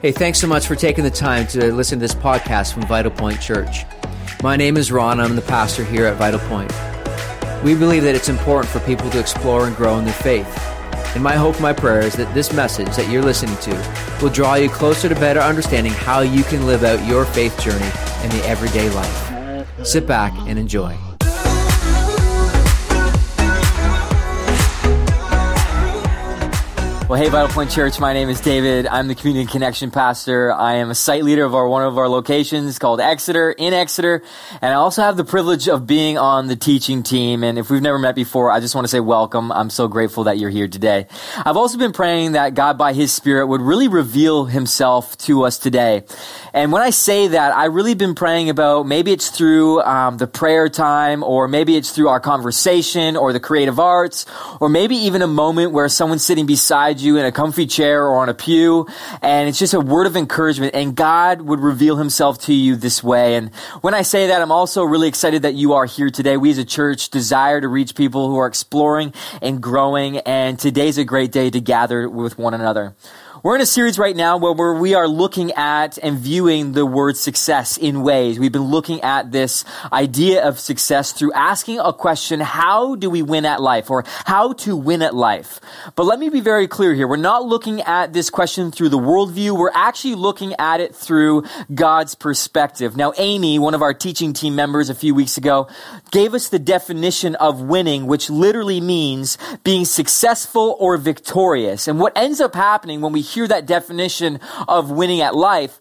Hey, thanks so much for taking the time to listen to this podcast from Vital Point Church. My name is Ron. I'm the pastor here at Vital Point. We believe that it's important for people to explore and grow in their faith. And my hope, my prayer is that this message that you're listening to will draw you closer to better understanding how you can live out your faith journey in the everyday life. Sit back and enjoy. Well, hey, Vital Point Church, my name is David. I'm the Community Connection Pastor. I am a site leader of our one of our locations called Exeter in Exeter, and I also have the privilege of being on the teaching team. And if we've never met before, I just want to say welcome. I'm so grateful that you're here today. I've also been praying that God, by His Spirit, would really reveal Himself to us today. And when I say that, I really been praying about maybe it's through um, the prayer time, or maybe it's through our conversation, or the creative arts, or maybe even a moment where someone's sitting beside beside you in a comfy chair or on a pew. And it's just a word of encouragement. And God would reveal himself to you this way. And when I say that, I'm also really excited that you are here today. We as a church desire to reach people who are exploring and growing. And today's a great day to gather with one another. We're in a series right now where we are looking at and viewing the word success in ways. We've been looking at this idea of success through asking a question, how do we win at life or how to win at life? But let me be very clear here. We're not looking at this question through the worldview. We're actually looking at it through God's perspective. Now, Amy, one of our teaching team members a few weeks ago, gave us the definition of winning, which literally means being successful or victorious. And what ends up happening when we hear that definition of winning at life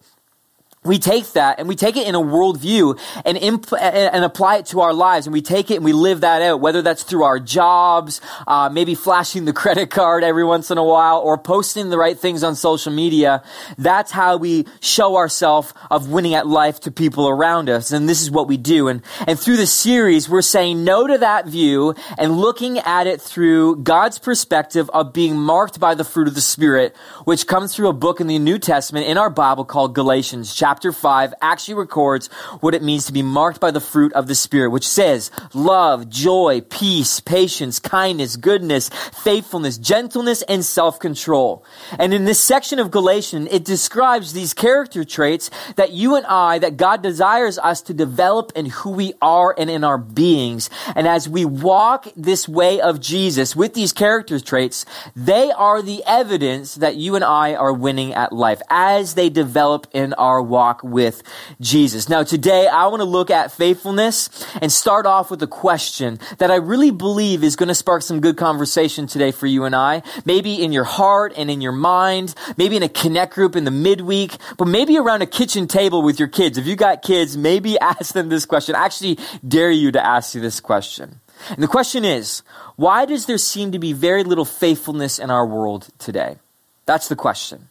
we take that and we take it in a worldview and, and apply it to our lives and we take it and we live that out, whether that's through our jobs, uh, maybe flashing the credit card every once in a while or posting the right things on social media. That's how we show ourselves of winning at life to people around us. And this is what we do. And, and through the series, we're saying no to that view and looking at it through God's perspective of being marked by the fruit of the Spirit, which comes through a book in the New Testament in our Bible called Galatians chapter chapter 5 actually records what it means to be marked by the fruit of the Spirit, which says love, joy, peace, patience, kindness, goodness, faithfulness, gentleness, and self-control. And in this section of Galatians, it describes these character traits that you and I, that God desires us to develop in who we are and in our beings. And as we walk this way of Jesus with these character traits, they are the evidence that you and I are winning at life as they develop in our walk walk with Jesus. Now, today I want to look at faithfulness and start off with a question that I really believe is going to spark some good conversation today for you and I. Maybe in your heart and in your mind, maybe in a connect group in the midweek, but maybe around a kitchen table with your kids. If you got kids, maybe ask them this question. I actually dare you to ask you this question. And the question is, why does there seem to be very little faithfulness in our world today? That's the question.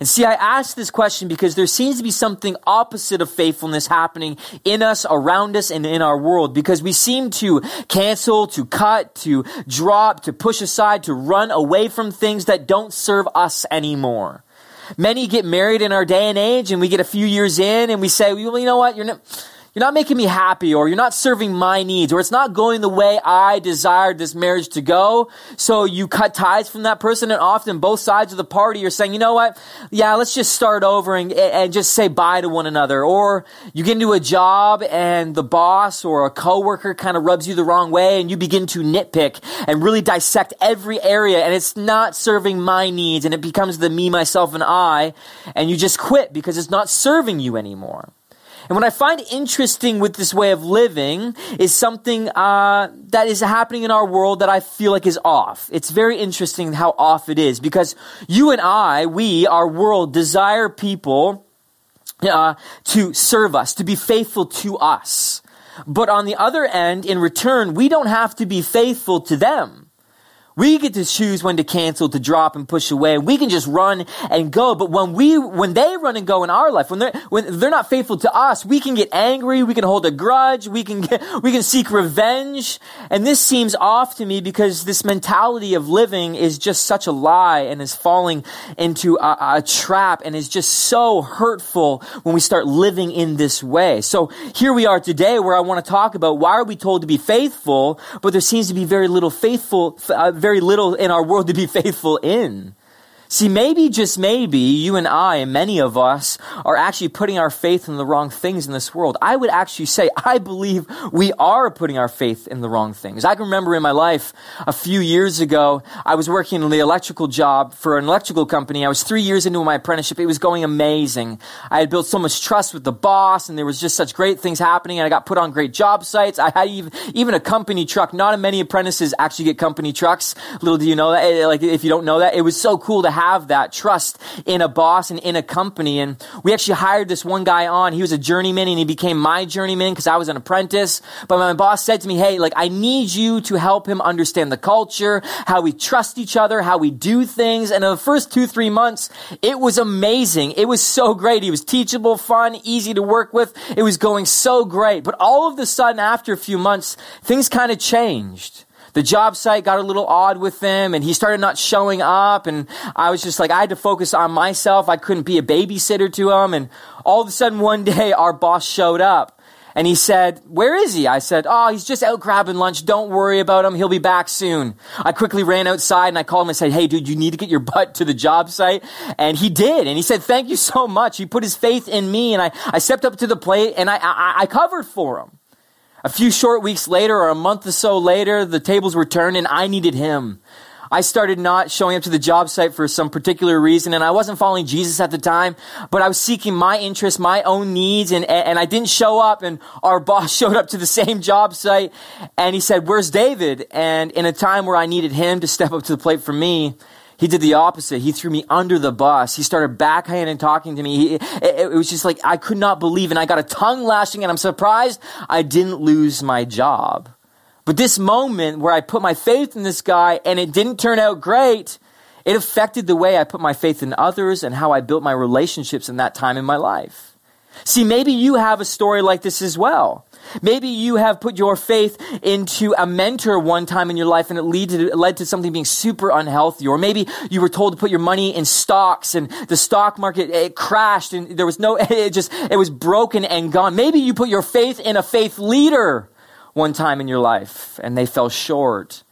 And see, I ask this question because there seems to be something opposite of faithfulness happening in us, around us, and in our world because we seem to cancel, to cut, to drop, to push aside, to run away from things that don't serve us anymore. Many get married in our day and age and we get a few years in and we say, well, you know what? You're not, you're not making me happy or you're not serving my needs or it's not going the way I desired this marriage to go. So you cut ties from that person and often both sides of the party are saying, you know what? Yeah, let's just start over and, and just say bye to one another. Or you get into a job and the boss or a coworker kind of rubs you the wrong way and you begin to nitpick and really dissect every area and it's not serving my needs and it becomes the me, myself, and I and you just quit because it's not serving you anymore. And what I find interesting with this way of living is something uh, that is happening in our world that I feel like is off. It's very interesting how off it is because you and I, we, our world, desire people uh, to serve us, to be faithful to us. But on the other end, in return, we don't have to be faithful to them. We get to choose when to cancel, to drop and push away. We can just run and go. But when we, when they run and go in our life, when they're, when they're not faithful to us, we can get angry. We can hold a grudge. We can get, we can seek revenge. And this seems off to me because this mentality of living is just such a lie and is falling into a, a trap and is just so hurtful when we start living in this way. So here we are today where I want to talk about why are we told to be faithful, but there seems to be very little faithful, uh, very little in our world to be faithful in. See, maybe, just maybe, you and I, many of us, are actually putting our faith in the wrong things in this world. I would actually say, I believe we are putting our faith in the wrong things. I can remember in my life, a few years ago, I was working in the electrical job for an electrical company. I was three years into my apprenticeship. It was going amazing. I had built so much trust with the boss, and there was just such great things happening, and I got put on great job sites. I had even, even a company truck. Not many apprentices actually get company trucks. Little do you know that. Eh, like, if you don't know that, it was so cool to have have that trust in a boss and in a company. And we actually hired this one guy on. He was a journeyman and he became my journeyman because I was an apprentice. But my boss said to me, Hey, like, I need you to help him understand the culture, how we trust each other, how we do things. And in the first two, three months, it was amazing. It was so great. He was teachable, fun, easy to work with. It was going so great. But all of a sudden, after a few months, things kind of changed the job site got a little odd with him and he started not showing up and I was just like, I had to focus on myself. I couldn't be a babysitter to him. And all of a sudden one day our boss showed up and he said, Where is he? I said, Oh, he's just out grabbing lunch. Don't worry about him. He'll be back soon. I quickly ran outside and I called him and said, Hey, dude, you need to get your butt to the job site. And he did. And he said, Thank you so much. He put his faith in me and I, I stepped up to the plate and I, I, I covered for him. A few short weeks later, or a month or so later, the tables were turned and I needed him. I started not showing up to the job site for some particular reason, and I wasn't following Jesus at the time, but I was seeking my interests, my own needs, and, and I didn't show up, and our boss showed up to the same job site, and he said, Where's David? And in a time where I needed him to step up to the plate for me, he did the opposite. He threw me under the bus. He started backhanding talking to me. He, it, it, was just like I could not believe, and I got a tongue lashing, and I'm surprised I didn't lose my job. But this moment where I put my faith in this guy and it didn't turn out great, it affected the way I put my faith in others and how I built my relationships in that time in my life. See, maybe you have a story like this as well. Maybe you have put your faith into a mentor one time in your life and it led to, led to something being super unhealthy. Or maybe you were told to put your money in stocks and the stock market, it crashed and there was no, it just, it was broken and gone. Maybe you put your faith in a faith leader one time in your life and they fell short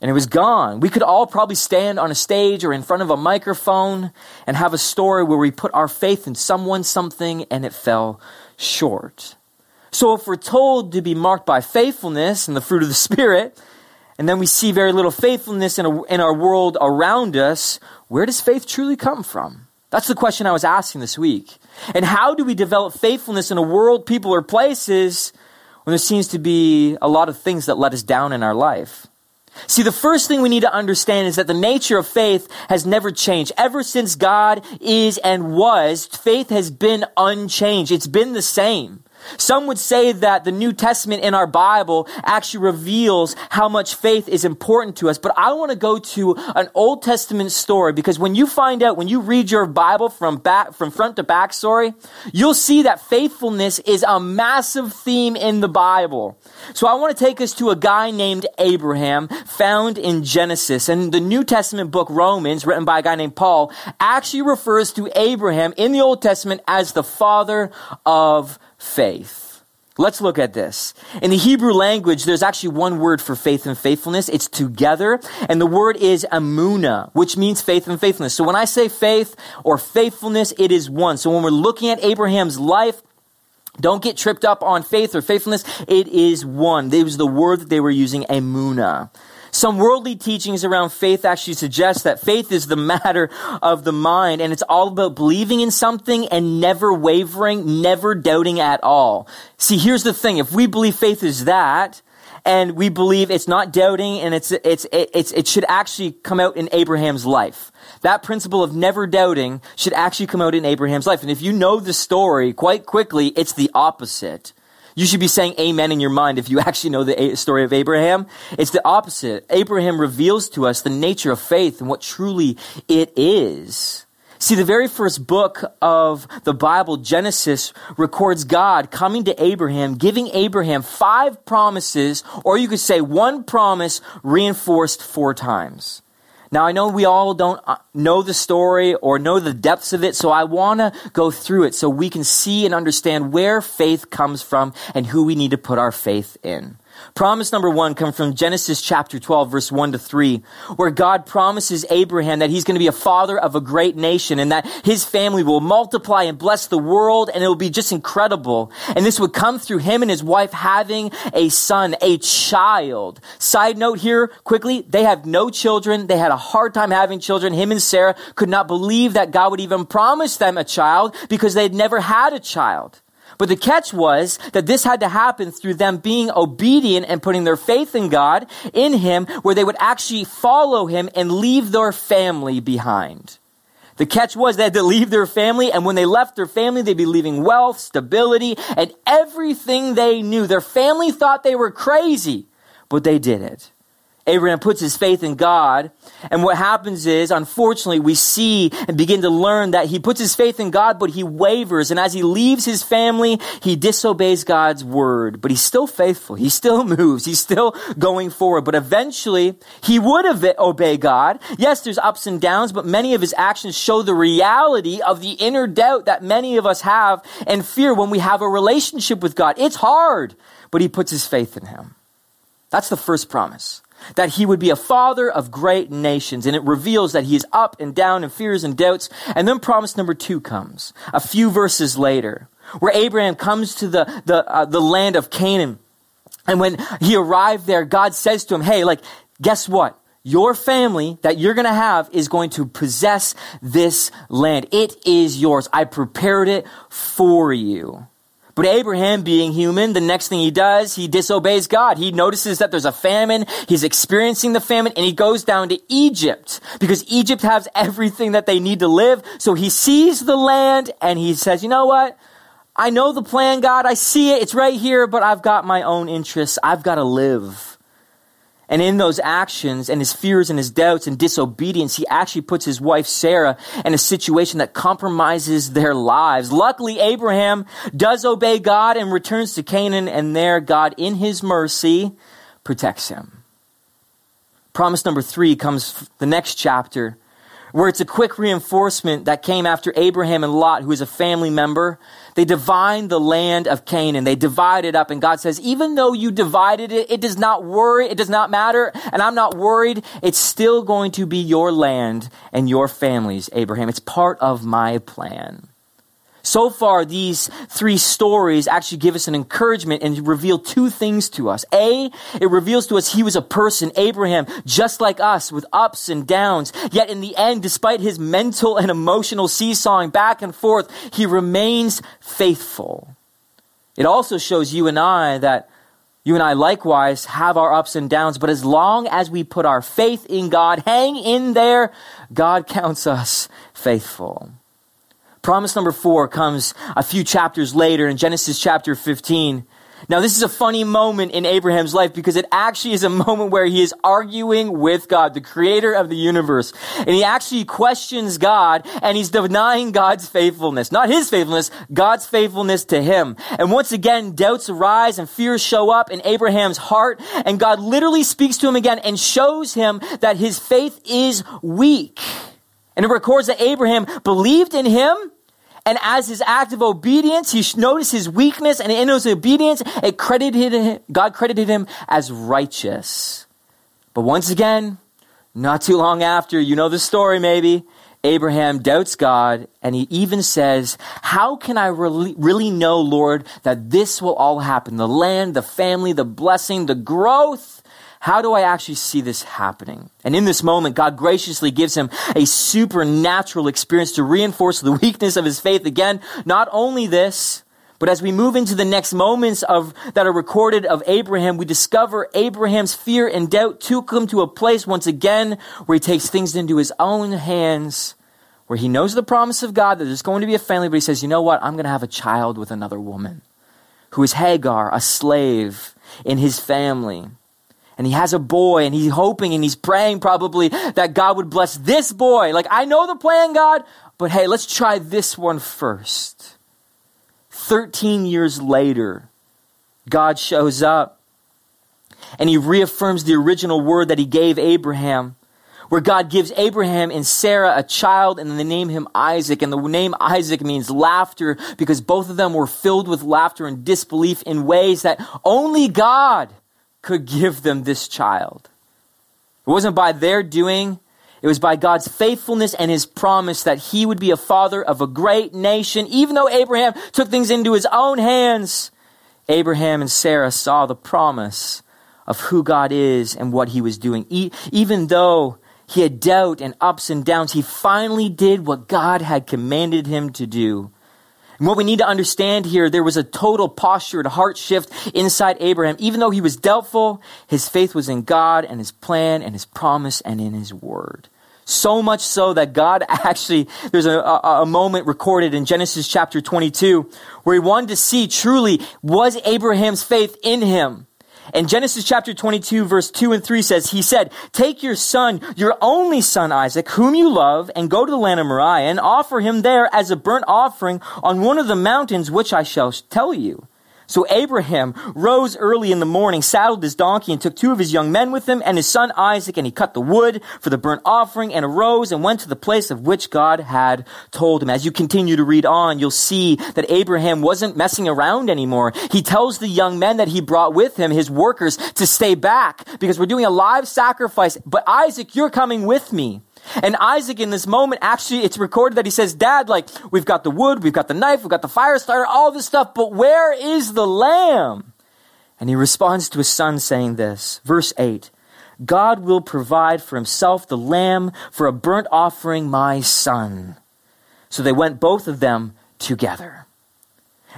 and it was gone. We could all probably stand on a stage or in front of a microphone and have a story where we put our faith in someone, something, and it fell short. So if we're told to be marked by faithfulness and the fruit of the Spirit, and then we see very little faithfulness in, a, in our world around us, where does faith truly come from? That's the question I was asking this week. And how do we develop faithfulness in a world, people, or places when there seems to be a lot of things that let us down in our life? See, the first thing we need to understand is that the nature of faith has never changed. Ever since God is and was, faith has been unchanged. It's been the same. Some would say that the New Testament in our Bible actually reveals how much faith is important to us. But I want to go to an Old Testament story because when you find out, when you read your Bible from back, from front to back story, you'll see that faithfulness is a massive theme in the Bible. So I want to take us to a guy named Abraham found in Genesis and the New Testament book Romans written by a guy named Paul actually refers to Abraham in the Old Testament as the father of faith. Let's look at this. In the Hebrew language, there's actually one word for faith and faithfulness. It's together. And the word is amuna, which means faith and faithfulness. So when I say faith or faithfulness, it is one. So when we're looking at Abraham's life, don't get tripped up on faith or faithfulness. It is one. It was the word that they were using, amuna. Some worldly teachings around faith actually suggest that faith is the matter of the mind and it's all about believing in something and never wavering, never doubting at all. See, here's the thing. If we believe faith is that, and we believe it's not doubting and it's, it's, it's, it should actually come out in Abraham's life. That principle of never doubting should actually come out in Abraham's life. And if you know the story quite quickly, it's the opposite. You should be saying amen in your mind if you actually know the story of Abraham. It's the opposite. Abraham reveals to us the nature of faith and what truly it is. See, the very first book of the Bible, Genesis, records God coming to Abraham, giving Abraham five promises, or you could say one promise reinforced four times. Now, I know we all don't uh, know the story or know the depths of it, so I want to go through it so we can see and understand where faith comes from and who we need to put our faith in. Promise number one comes from Genesis chapter 12, verse 1 to 3, where God promises Abraham that he's going to be a father of a great nation and that his family will multiply and bless the world and it will be just incredible. And this would come through him and his wife having a son, a child. Side note here, quickly, they have no children. They had a hard time having children. Him and Sarah could not believe that God would even promise them a child because they had never had a child. But the catch was that this had to happen through them being obedient and putting their faith in God, in Him, where they would actually follow Him and leave their family behind. The catch was they had to leave their family, and when they left their family, they'd be leaving wealth, stability, and everything they knew. Their family thought they were crazy, but they did it. Abraham puts his faith in God. And what happens is, unfortunately, we see and begin to learn that he puts his faith in God, but he wavers. And as he leaves his family, he disobeys God's word. But he's still faithful. He still moves. He's still going forward. But eventually, he would obey God. Yes, there's ups and downs, but many of his actions show the reality of the inner doubt that many of us have and fear when we have a relationship with God. It's hard, but he puts his faith in him. That's the first promise that he would be a father of great nations. And it reveals that he is up and down in fears and doubts. And then promise number two comes a few verses later, where Abraham comes to the, the, uh, the land of Canaan. And when he arrived there, God says to him, Hey, like, guess what? Your family that you're going to have is going to possess this land. It is yours. I prepared it for you. But Abraham, being human, the next thing he does, he disobeys God. He notices that there's a famine. He's experiencing the famine and he goes down to Egypt because Egypt has everything that they need to live. So he sees the land and he says, you know what? I know the plan, God. I see it. It's right here, but I've got my own interests. I've got to live. And in those actions and his fears and his doubts and disobedience, he actually puts his wife Sarah in a situation that compromises their lives. Luckily, Abraham does obey God and returns to Canaan, and there God, in his mercy, protects him. Promise number three comes the next chapter, where it's a quick reinforcement that came after Abraham and Lot, who is a family member they divide the land of Canaan. They divide it up. And God says, even though you divided it, it does not worry. It does not matter. And I'm not worried. It's still going to be your land and your families, Abraham. It's part of my plan. So far, these three stories actually give us an encouragement and reveal two things to us. A, it reveals to us he was a person, Abraham, just like us, with ups and downs. Yet in the end, despite his mental and emotional seesawing back and forth, he remains faithful. It also shows you and I that you and I likewise have our ups and downs, but as long as we put our faith in God, hang in there, God counts us faithful. Promise number four comes a few chapters later in Genesis chapter 15. Now, this is a funny moment in Abraham's life because it actually is a moment where he is arguing with God, the creator of the universe. And he actually questions God and he's denying God's faithfulness. Not his faithfulness, God's faithfulness to him. And once again, doubts arise and fears show up in Abraham's heart. And God literally speaks to him again and shows him that his faith is weak. And it records that Abraham believed in him and as his act of obedience, he noticed his weakness, and in his obedience, it credited him, God credited him as righteous. But once again, not too long after, you know the story maybe, Abraham doubts God, and he even says, How can I really, really know, Lord, that this will all happen? The land, the family, the blessing, the growth. How do I actually see this happening? And in this moment, God graciously gives him a supernatural experience to reinforce the weakness of his faith. Again, not only this, but as we move into the next moments of that are recorded of Abraham, we discover Abraham's fear and doubt took him to a place once again where he takes things into his own hands, where he knows the promise of God that there's going to be a family, but he says, you know what? I'm going to have a child with another woman who is Hagar, a slave in his family and he has a boy and he's hoping and he's praying probably that God would bless this boy. Like, I know the plan, God, but hey, let's try this one first. 13 years later, God shows up and he reaffirms the original word that he gave Abraham, where God gives Abraham and Sarah a child and they name him Isaac. And the name Isaac means laughter because both of them were filled with laughter and disbelief in ways that only God could give them this child. It wasn't by their doing, it was by God's faithfulness and his promise that he would be a father of a great nation. Even though Abraham took things into his own hands, Abraham and Sarah saw the promise of who God is and what he was doing. Even though he had doubt and ups and downs, he finally did what God had commanded him to do. And what we need to understand here, there was a total posture and heart shift inside Abraham. Even though he was doubtful, his faith was in God and his plan and his promise and in his word. So much so that God actually, there's a, a, a, moment recorded in Genesis chapter 22 where he wanted to see truly was Abraham's faith in him. And Genesis chapter 22 verse 2 and 3 says, He said, Take your son, your only son Isaac, whom you love, and go to the land of Moriah, and offer him there as a burnt offering on one of the mountains which I shall tell you. So Abraham rose early in the morning, saddled his donkey, and took two of his young men with him and his son Isaac, and he cut the wood for the burnt offering, and arose and went to the place of which God had told him. As you continue to read on, you'll see that Abraham wasn't messing around anymore. He tells the young men that he brought with him, his workers, to stay back because we're doing a live sacrifice. But Isaac, you're coming with me. And Isaac in this moment, actually, it's recorded that he says, Dad, like, we've got the wood, we've got the knife, we've got the fire starter, all this stuff, but where is the lamb? And he responds to his son saying this, verse 8, God will provide for himself the lamb for a burnt offering, my son. So they went both of them together.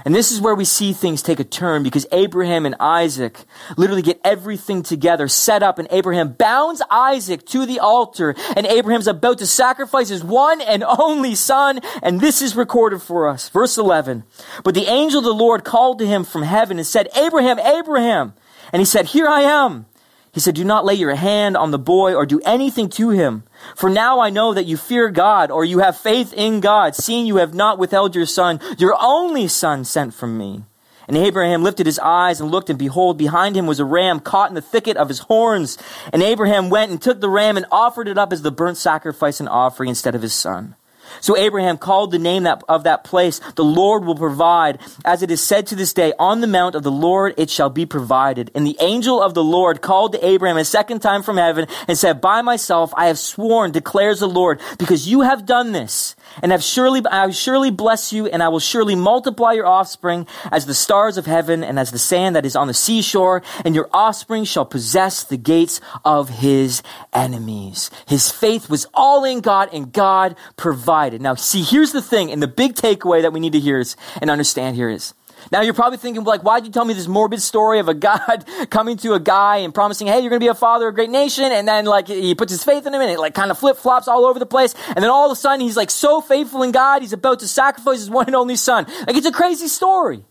And this is where we see things take a turn because Abraham and Isaac literally get everything together, set up, and Abraham bounds Isaac to the altar, and Abraham's about to sacrifice his one and only son, and this is recorded for us. Verse 11. But the angel of the Lord called to him from heaven and said, Abraham, Abraham. And he said, Here I am. He said, Do not lay your hand on the boy or do anything to him. For now I know that you fear God or you have faith in God, seeing you have not withheld your son, your only son sent from me. And Abraham lifted his eyes and looked, and behold, behind him was a ram caught in the thicket of his horns. And Abraham went and took the ram and offered it up as the burnt sacrifice and offering instead of his son. So Abraham called the name that, of that place, the Lord will provide. As it is said to this day, on the mount of the Lord it shall be provided. And the angel of the Lord called to Abraham a second time from heaven and said, By myself I have sworn, declares the Lord, because you have done this and have surely, I will surely bless you, and I will surely multiply your offspring as the stars of heaven and as the sand that is on the seashore, and your offspring shall possess the gates of his enemies. His faith was all in God, and God provided. Now, see, here's the thing, and the big takeaway that we need to hear is, and understand here is, now you're probably thinking, like, why'd you tell me this morbid story of a God coming to a guy and promising, hey, you're going to be a father of a great nation. And then like he puts his faith in him and it like kind of flip flops all over the place. And then all of a sudden he's like so faithful in God, he's about to sacrifice his one and only son. Like it's a crazy story.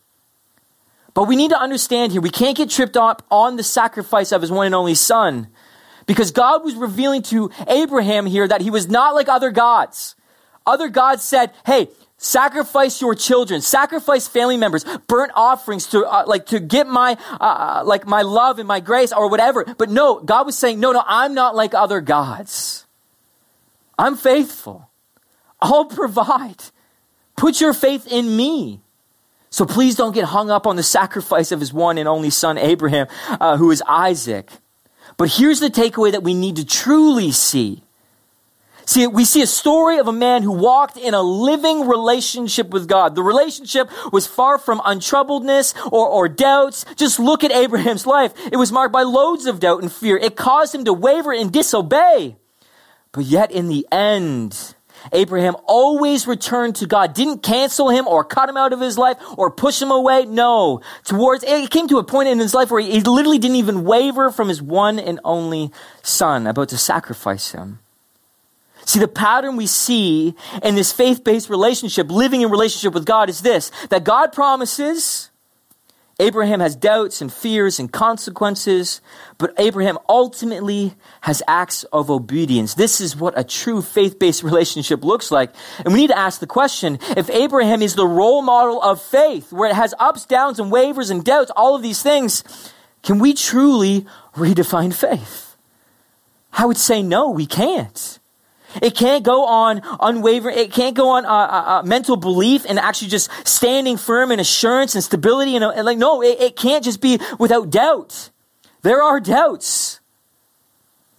But we need to understand here, we can't get tripped up on the sacrifice of his one and only son. Because God was revealing to Abraham here that he was not like other gods. Other gods said, hey, sacrifice your children. Sacrifice family members. Burnt offerings to uh, like to get my uh, uh, like my love and my grace or whatever. But no god was saying no no i'm not like other gods. I'm faithful. I'll provide. Put your faith in me. So please don't get hung up on the sacrifice of his one and only son abraham uh, who is isaac. But here's the takeaway that we need to truly see See, we see a story of a man who walked in a living relationship with God. The relationship was far from untroubledness or, or doubts. Just look at Abraham's life. It was marked by loads of doubt and fear. It caused him to waver and disobey. But yet in the end, Abraham always returned to God, didn't cancel him or cut him out of his life or push him away. No. Towards, it came to a point in his life where he literally didn't even waver from his one and only son about to sacrifice him. See, the pattern we see in this faith based relationship, living in relationship with God, is this that God promises. Abraham has doubts and fears and consequences, but Abraham ultimately has acts of obedience. This is what a true faith based relationship looks like. And we need to ask the question if Abraham is the role model of faith, where it has ups, downs, and wavers and doubts, all of these things, can we truly redefine faith? I would say no, we can't. It can't go on unwavering. It can't go on uh, uh, uh, mental belief and actually just standing firm in assurance and stability. And, and like, no, it, it can't just be without doubt. There are doubts.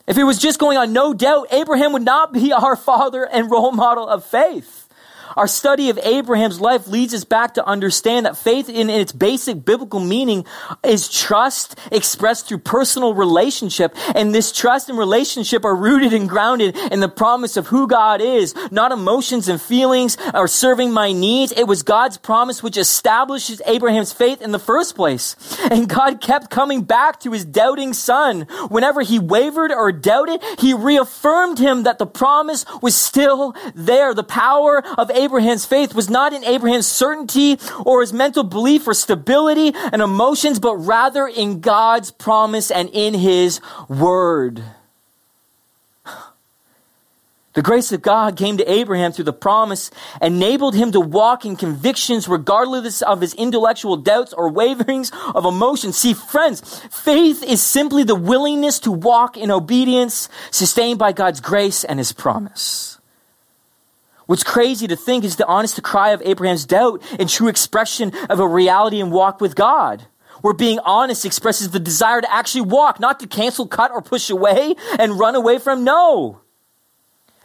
If it was just going on no doubt, Abraham would not be our father and role model of faith. Our study of Abraham's life leads us back to understand that faith in its basic biblical meaning is trust expressed through personal relationship. And this trust and relationship are rooted and grounded in the promise of who God is, not emotions and feelings or serving my needs. It was God's promise which establishes Abraham's faith in the first place. And God kept coming back to his doubting son. Whenever he wavered or doubted, he reaffirmed him that the promise was still there. The power of Abraham's faith was not in Abraham's certainty or his mental belief or stability and emotions, but rather in God's promise and in his word. The grace of God came to Abraham through the promise, enabled him to walk in convictions regardless of his intellectual doubts or waverings of emotion. See, friends, faith is simply the willingness to walk in obedience, sustained by God's grace and his promise. What's crazy to think is the honest cry of Abraham's doubt and true expression of a reality and walk with God. Where being honest expresses the desire to actually walk, not to cancel, cut, or push away and run away from. No.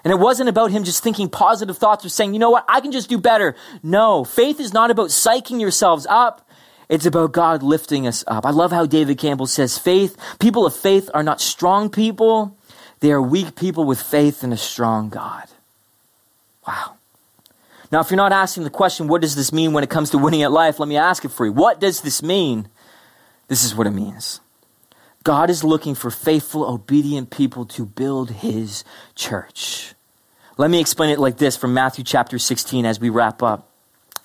And it wasn't about him just thinking positive thoughts or saying, you know what, I can just do better. No, faith is not about psyching yourselves up. It's about God lifting us up. I love how David Campbell says faith, people of faith are not strong people. They are weak people with faith in a strong God. Wow. Now, if you're not asking the question, what does this mean when it comes to winning at life? Let me ask it for you. What does this mean? This is what it means. God is looking for faithful, obedient people to build his church. Let me explain it like this from Matthew chapter 16 as we wrap up.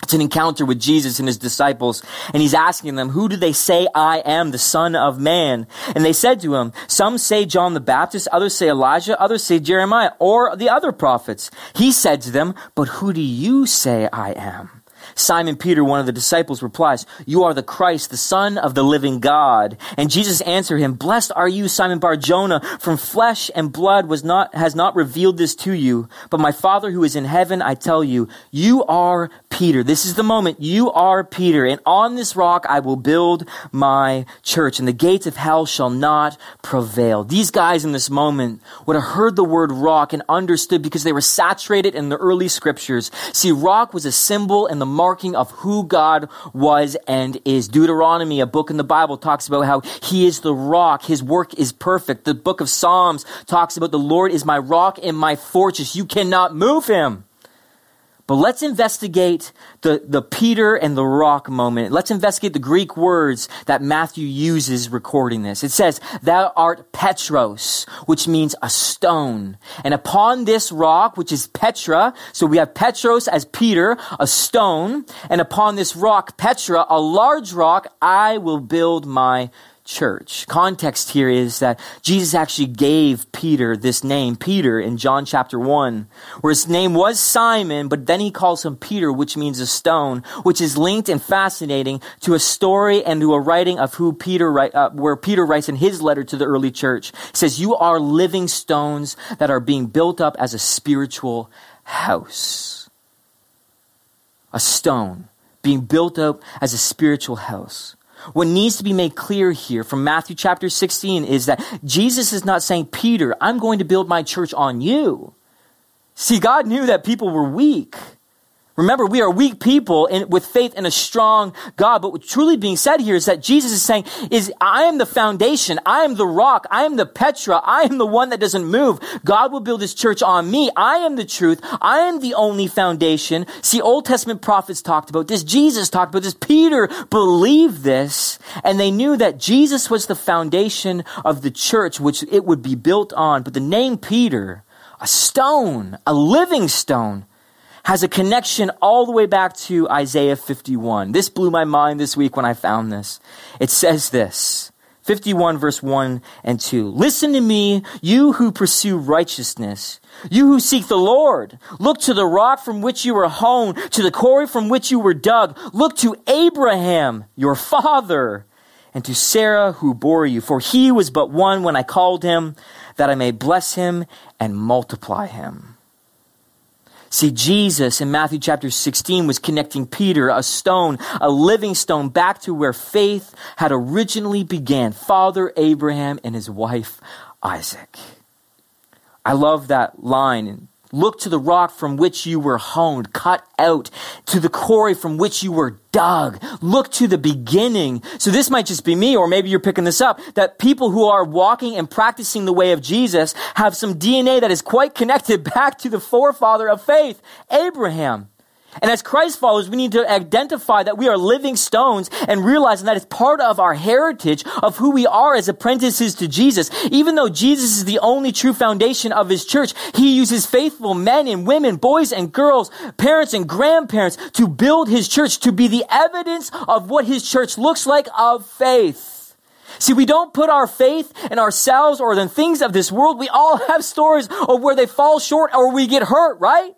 It's an encounter with Jesus and his disciples, and he's asking them, Who do they say I am, the Son of Man? And they said to him, Some say John the Baptist, others say Elijah, others say Jeremiah, or the other prophets. He said to them, But who do you say I am? Simon Peter, one of the disciples, replies, You are the Christ, the Son of the living God. And Jesus answered him, Blessed are you, Simon Bar Jonah, from flesh and blood was not, has not revealed this to you, but my Father who is in heaven, I tell you, you are Peter. This is the moment. You are Peter, and on this rock I will build my church, and the gates of hell shall not prevail. These guys in this moment would have heard the word rock and understood because they were saturated in the early scriptures. See, rock was a symbol and the marking of who God was and is. Deuteronomy, a book in the Bible, talks about how he is the rock. His work is perfect. The book of Psalms talks about the Lord is my rock and my fortress. You cannot move him. But let's investigate the, the Peter and the rock moment. Let's investigate the Greek words that Matthew uses recording this. It says, Thou art Petros, which means a stone. And upon this rock, which is Petra, so we have Petros as Peter, a stone. And upon this rock, Petra, a large rock, I will build my church. Context here is that Jesus actually gave Peter this name, Peter, in John chapter 1, where his name was Simon, but then he calls him Peter, which means a stone, which is linked and fascinating to a story and to a writing of who Peter, uh, where Peter writes in his letter to the early church. He says, You are living stones that are being built up as a spiritual house. A stone being built up as a spiritual house. What needs to be made clear here from Matthew chapter 16 is that Jesus is not saying, Peter, I'm going to build my church on you. See, God knew that people were weak. Remember, we are weak people with faith in a strong God. But what's truly being said here is that Jesus is saying, is I am the foundation. I am the rock. I am the Petra. I am the one that doesn't move. God will build his church on me. I am the truth. I am the only foundation. See, Old Testament prophets talked about this. Jesus talked about this. Peter believed this. And they knew that Jesus was the foundation of the church, which it would be built on. But the name Peter, a stone, a living stone, has a connection all the way back to Isaiah 51. This blew my mind this week when I found this. It says this 51 verse 1 and 2. Listen to me, you who pursue righteousness, you who seek the Lord. Look to the rock from which you were hewn, to the quarry from which you were dug. Look to Abraham, your father, and to Sarah who bore you. For he was but one when I called him, that I may bless him and multiply him. See, Jesus in Matthew chapter 16 was connecting Peter, a stone, a living stone, back to where faith had originally began. Father Abraham and his wife Isaac. I love that line Look to the rock from which you were honed, cut out, to the quarry from which you were dug. Look to the beginning. So this might just be me, or maybe you're picking this up, that people who are walking and practicing the way of Jesus have some DNA that is quite connected back to the forefather of faith, Abraham. And as Christ followers, we need to identify that we are living stones and realizing that it's part of our heritage of who we are as apprentices to Jesus. Even though Jesus is the only true foundation of his church, he uses faithful men and women, boys and girls, parents and grandparents to build his church, to be the evidence of what his church looks like of faith. See, we don't put our faith in ourselves or in things of this world. We all have stories of where they fall short or we get hurt, right?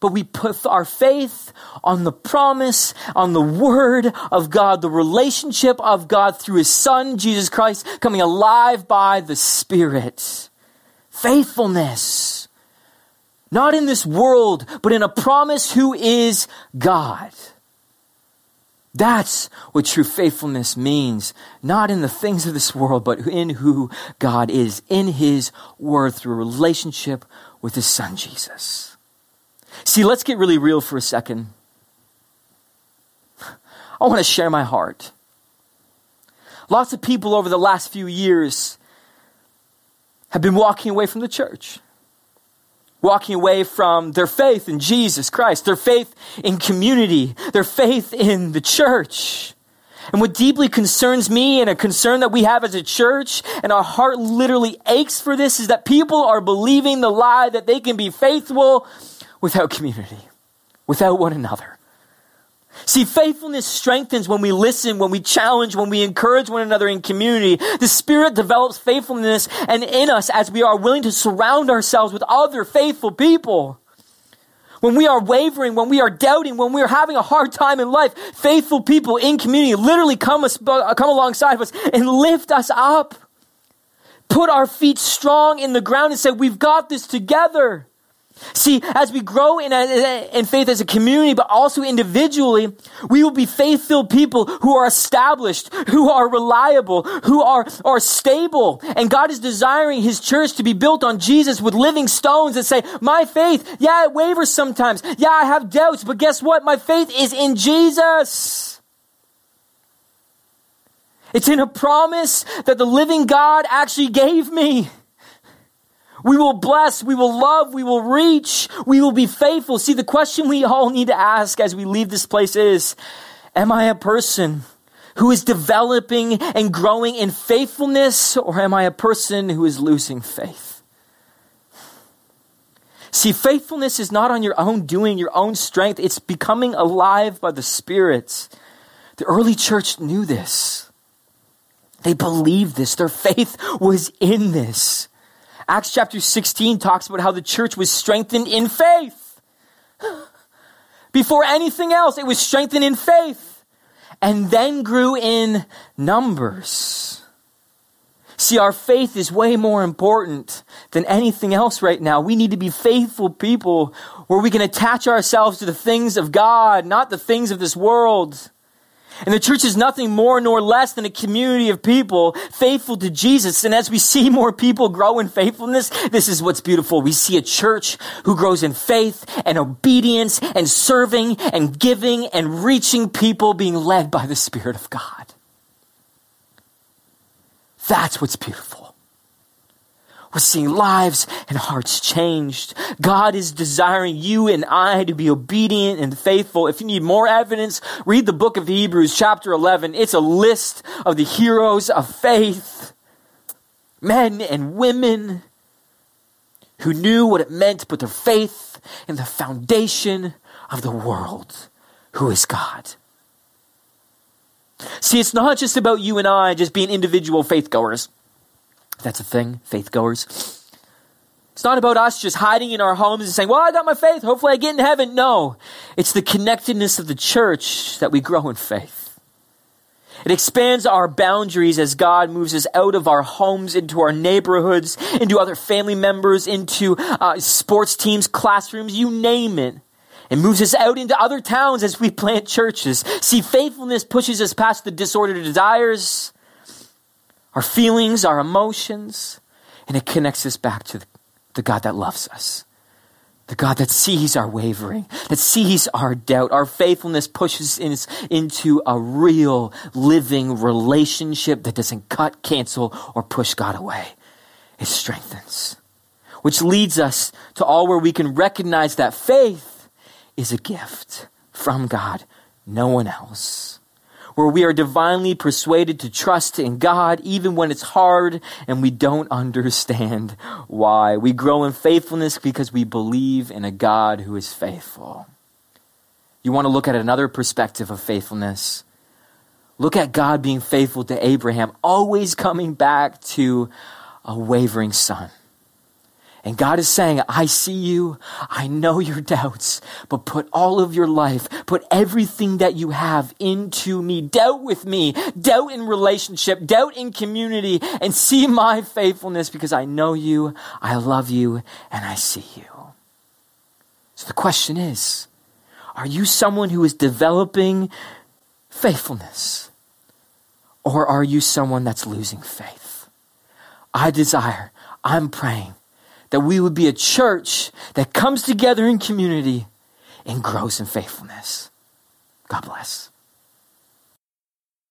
But we put our faith on the promise, on the word of God, the relationship of God through his son, Jesus Christ, coming alive by the Spirit. Faithfulness. Not in this world, but in a promise who is God. That's what true faithfulness means. Not in the things of this world, but in who God is, in his word through a relationship with his son, Jesus. See, let's get really real for a second. I want to share my heart. Lots of people over the last few years have been walking away from the church, walking away from their faith in Jesus Christ, their faith in community, their faith in the church. And what deeply concerns me and a concern that we have as a church, and our heart literally aches for this, is that people are believing the lie that they can be faithful without community, without one another. See, faithfulness strengthens when we listen, when we challenge, when we encourage one another in community. The Spirit develops faithfulness and in us as we are willing to surround ourselves with other faithful people. When we are wavering, when we are doubting, when we are having a hard time in life, faithful people in community literally come, us, uh, come alongside of us and lift us up. Put our feet strong in the ground and say, we've got this together. See, as we grow in, a, in faith as a community, but also individually, we will be faith-filled people who are established, who are reliable, who are, are stable. And God is desiring His church to be built on Jesus with living stones that say, my faith, yeah, it wavers sometimes. Yeah, I have doubts, but guess what? My faith is in Jesus. It's in a promise that the living God actually gave me. We will bless, we will love, we will reach, we will be faithful. See, the question we all need to ask as we leave this place is Am I a person who is developing and growing in faithfulness, or am I a person who is losing faith? See, faithfulness is not on your own doing, your own strength. It's becoming alive by the Spirit. The early church knew this. They believed this. Their faith was in this. Acts chapter 16 talks about how the church was strengthened in faith. Before anything else, it was strengthened in faith and then grew in numbers. See, our faith is way more important than anything else right now. We need to be faithful people where we can attach ourselves to the things of God, not the things of this world. And the church is nothing more nor less than a community of people faithful to Jesus. And as we see more people grow in faithfulness, this is what's beautiful. We see a church who grows in faith and obedience and serving and giving and reaching people being led by the Spirit of God. That's what's beautiful. We're seeing lives and hearts changed. God is desiring you and I to be obedient and faithful. If you need more evidence, read the book of Hebrews, chapter 11. It's a list of the heroes of faith, men and women who knew what it meant to put their faith in the foundation of the world, who is God. See, it's not just about you and I just being individual faith goers. That's a thing, faith goers. It's not about us just hiding in our homes and saying, well, I got my faith. Hopefully I get in heaven. No. It's the connectedness of the church that we grow in faith. It expands our boundaries as God moves us out of our homes into our neighborhoods, into other family members, into uh, sports teams, classrooms, you name it. It moves us out into other towns as we plant churches. See, faithfulness pushes us past the disordered desires, our feelings, our emotions, and it connects us back to the God that loves us. The God that sees our wavering, that sees our doubt. Our faithfulness pushes us into a real living relationship that doesn't cut, cancel, or push God away. It strengthens. Which leads us to all where we can recognize that faith is a gift from God, no one else where we are divinely persuaded to trust in God even when it's hard and we don't understand why. We grow in faithfulness because we believe in a God who is faithful. You want to look at another perspective of faithfulness? Look at God being faithful to Abraham, always coming back to a wavering son. And God is saying, I see you. I know your doubts, but put all of your life, put everything that you have into me. Doubt with me, doubt in relationship, doubt in community, and see my faithfulness because I know you, I love you, and I see you. So the question is, are you someone who is developing faithfulness? Or are you someone that's losing faith? I desire, I'm praying that we would be a church that comes together in community and grows in faithfulness. God bless.